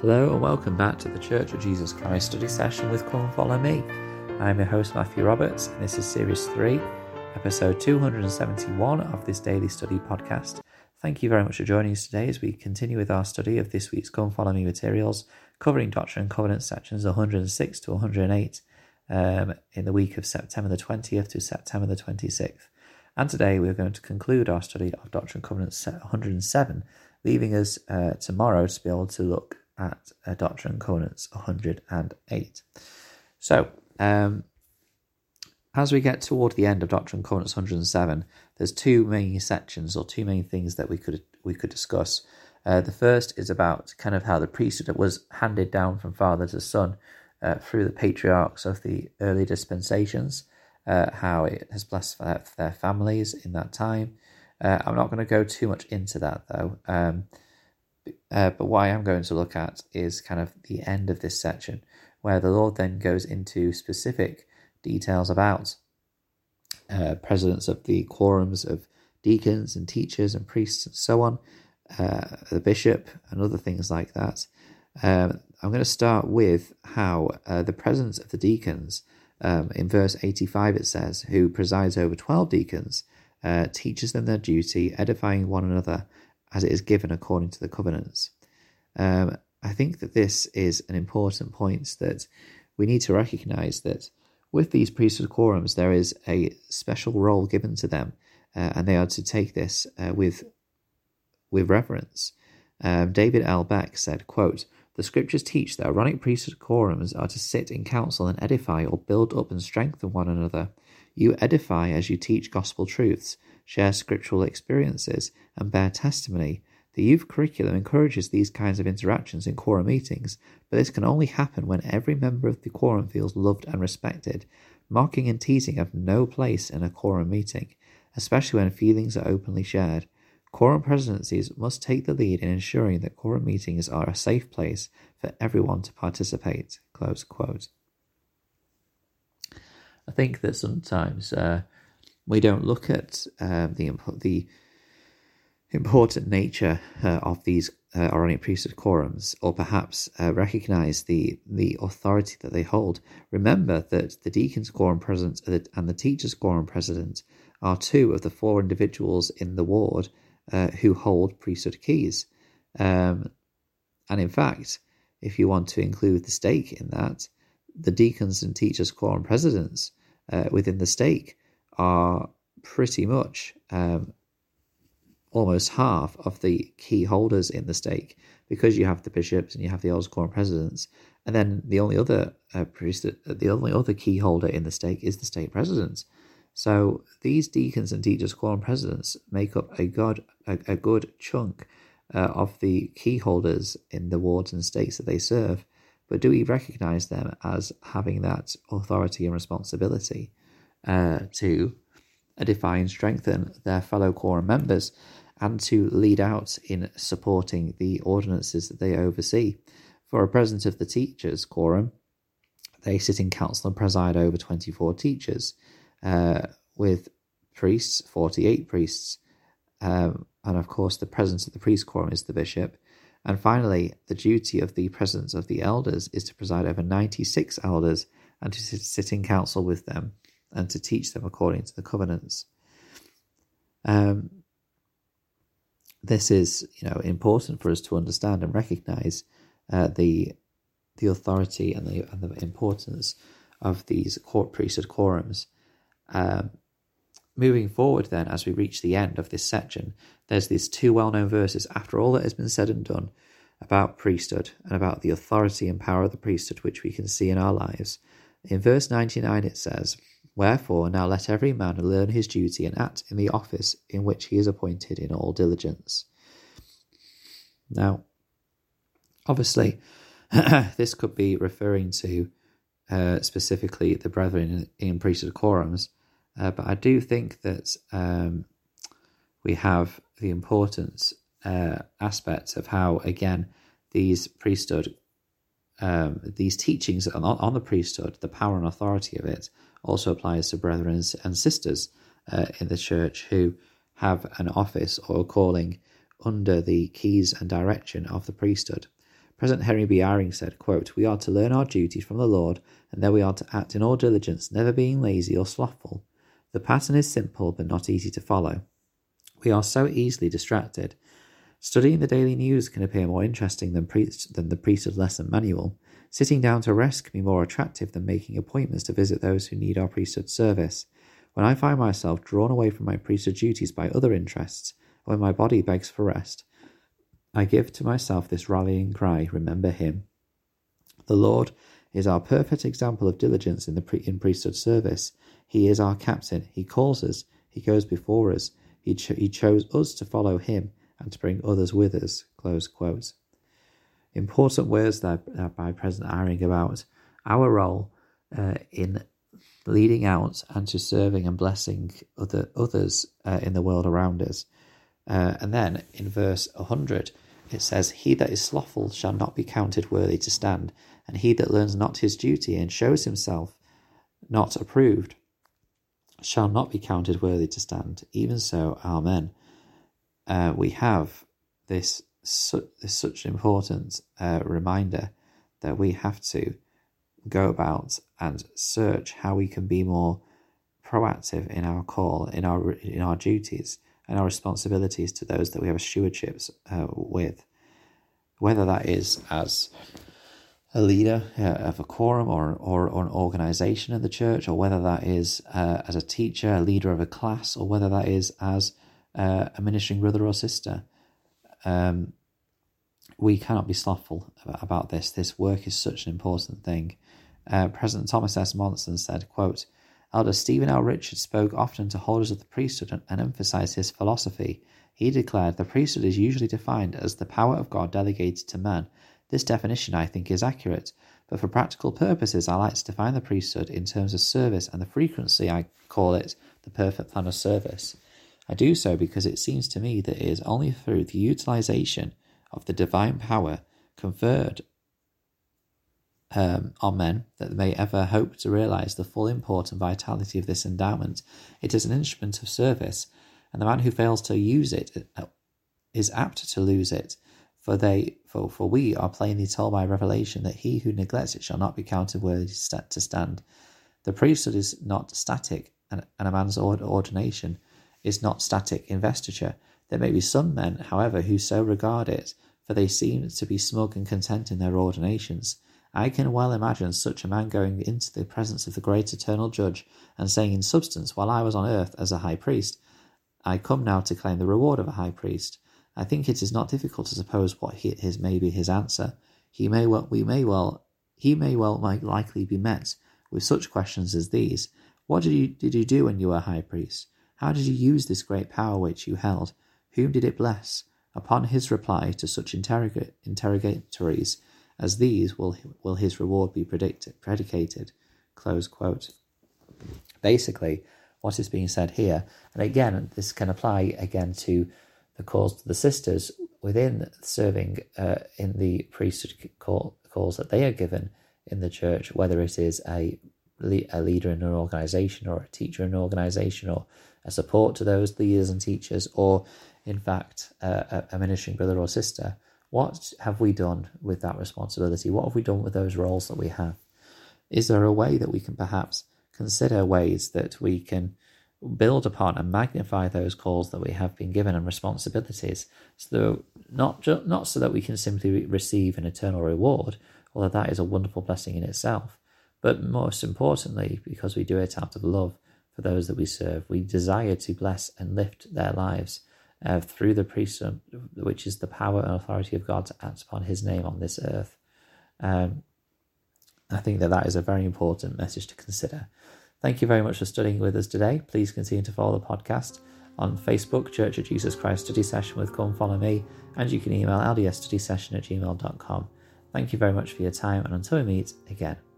Hello and welcome back to the Church of Jesus Christ study session with Come Follow Me. I'm your host Matthew Roberts, and this is Series 3, episode 271 of this daily study podcast. Thank you very much for joining us today as we continue with our study of this week's Come Follow Me materials, covering Doctrine and Covenants sections 106 to 108 um, in the week of September the 20th to September the 26th. And today we're going to conclude our study of Doctrine and Covenants 107, leaving us uh, tomorrow to be able to look at Doctrine and Covenants 108. So, um, as we get toward the end of Doctrine and Covenants 107, there's two main sections or two main things that we could we could discuss. Uh, the first is about kind of how the priesthood was handed down from father to son uh, through the patriarchs of the early dispensations, uh, how it has blessed their, their families in that time. Uh, I'm not going to go too much into that though. Um, uh, but what I am going to look at is kind of the end of this section, where the Lord then goes into specific details about uh, presidents of the quorums of deacons and teachers and priests and so on, uh, the bishop and other things like that. Um, I'm going to start with how uh, the presence of the deacons, um, in verse 85 it says, who presides over 12 deacons, uh, teaches them their duty, edifying one another as it is given according to the covenants. Um, I think that this is an important point that we need to recognize that with these priesthood quorums, there is a special role given to them, uh, and they are to take this uh, with with reverence. Um, David L. Beck said, quote, The scriptures teach that Aaronic priesthood quorums are to sit in council and edify or build up and strengthen one another. You edify as you teach gospel truths, share scriptural experiences, and bear testimony. The youth curriculum encourages these kinds of interactions in quorum meetings, but this can only happen when every member of the quorum feels loved and respected. Mocking and teasing have no place in a quorum meeting, especially when feelings are openly shared. Quorum presidencies must take the lead in ensuring that quorum meetings are a safe place for everyone to participate. I think that sometimes uh, we don't look at uh, the the important nature uh, of these uh, Aaronic priesthood quorums, or perhaps uh, recognize the the authority that they hold. Remember that the deacon's quorum president and the teacher's quorum president are two of the four individuals in the ward uh, who hold priesthood keys. Um, and in fact, if you want to include the stake in that, the deacons and teachers quorum presidents uh, within the stake are pretty much um, almost half of the key holders in the stake because you have the bishops and you have the old quorum presidents, and then the only other uh, priest, the only other key holder in the stake is the stake president. So these deacons and teachers quorum presidents make up a good a, a good chunk uh, of the key holders in the wards and stakes that they serve. But do we recognize them as having that authority and responsibility uh, to edify and strengthen their fellow quorum members and to lead out in supporting the ordinances that they oversee? For a president of the teachers' quorum, they sit in council and preside over 24 teachers, uh, with priests, 48 priests, um, and of course, the presence of the priest quorum is the bishop. And finally, the duty of the presence of the elders is to preside over 96 elders and to sit in council with them and to teach them according to the covenants. Um, this is, you know, important for us to understand and recognize uh, the the authority and the, and the importance of these court priesthood quorums. Um, moving forward, then, as we reach the end of this section, there's these two well known verses after all that has been said and done about priesthood and about the authority and power of the priesthood, which we can see in our lives. In verse 99, it says, Wherefore now let every man learn his duty and act in the office in which he is appointed in all diligence. Now, obviously, this could be referring to uh, specifically the brethren in, priesthood quorums, uh, but I do think that um, we have the important uh, aspects of how, again, these priesthood, um, these teachings on, on, the priesthood, the power and authority of it, also applies to brethren and sisters uh, in the church who have an office or a calling under the keys and direction of the priesthood. President Henry B. Eyring said, quote, We are to learn our duty from the Lord, and then we are to act in all diligence, never being lazy or slothful. The pattern is simple, but not easy to follow. We are so easily distracted. Studying the daily news can appear more interesting than, pre- than the priesthood lesson manual. Sitting down to rest can be more attractive than making appointments to visit those who need our priesthood service. When I find myself drawn away from my priesthood duties by other interests, when my body begs for rest, I give to myself this rallying cry Remember Him. The Lord is our perfect example of diligence in the in priesthood service. He is our captain. He calls us. He goes before us. He, cho- he chose us to follow Him and to bring others with us. Important words there uh, by President Eyring about our role uh, in leading out and to serving and blessing other others uh, in the world around us. Uh, and then in verse 100, it says, He that is slothful shall not be counted worthy to stand, and he that learns not his duty and shows himself not approved shall not be counted worthy to stand. Even so, Amen. Uh, we have this, su- this such important uh, reminder that we have to go about and search how we can be more proactive in our call, in our in our duties, and our responsibilities to those that we have stewardships uh, with, whether that is as a leader uh, of a quorum or, or, or, an organization in the church, or whether that is uh, as a teacher, a leader of a class, or whether that is as uh, a ministering brother or sister. Um, we cannot be slothful about this. This work is such an important thing. Uh, President Thomas S. Monson said, quote, Elder Stephen L. Richards spoke often to holders of the priesthood and emphasized his philosophy. He declared the priesthood is usually defined as the power of God delegated to man. This definition, I think, is accurate, but for practical purposes, I like to define the priesthood in terms of service and the frequency, I call it the perfect plan of service. I do so because it seems to me that it is only through the utilization of the divine power conferred um, on men that they may ever hope to realize the full import and vitality of this endowment. It is an instrument of service, and the man who fails to use it uh, apt to lose it. For they, for, for we are plainly told by revelation that he who neglects it shall not be counted worthy to stand. The priesthood is not static, and, and a man's ordination is not static investiture. There may be some men, however, who so regard it, for they seem to be smug and content in their ordinations. I can well imagine such a man going into the presence of the great eternal judge and saying, in substance, while I was on earth as a high priest, I come now to claim the reward of a high priest. I think it is not difficult to suppose what his may be his answer. He may well, we may well, he may well might likely be met with such questions as these: What did you did you do when you were high priest? How did you use this great power which you held? Whom did it bless? Upon his reply to such interrog- interrogatories as these will will his reward be predicted, predicated. Close quote. Basically, what is being said here, and again, this can apply again to the calls to the sisters within serving uh, in the priesthood call, calls that they are given in the church, whether it is a a leader in an organization or a teacher in an organization or a support to those leaders and teachers, or in fact, uh, a ministering brother or sister what have we done with that responsibility? What have we done with those roles that we have? Is there a way that we can perhaps consider ways that we can build upon and magnify those calls that we have been given and responsibilities, so not ju- not so that we can simply receive an eternal reward, although that is a wonderful blessing in itself, but most importantly, because we do it out of love for those that we serve, we desire to bless and lift their lives uh, through the priesthood, which is the power and authority of God to act upon His name on this earth. Um, I think that that is a very important message to consider. Thank you very much for studying with us today. Please continue to follow the podcast on Facebook, Church of Jesus Christ Study Session with Come Follow Me, and you can email ldsstudysession at gmail.com. Thank you very much for your time, and until we meet again.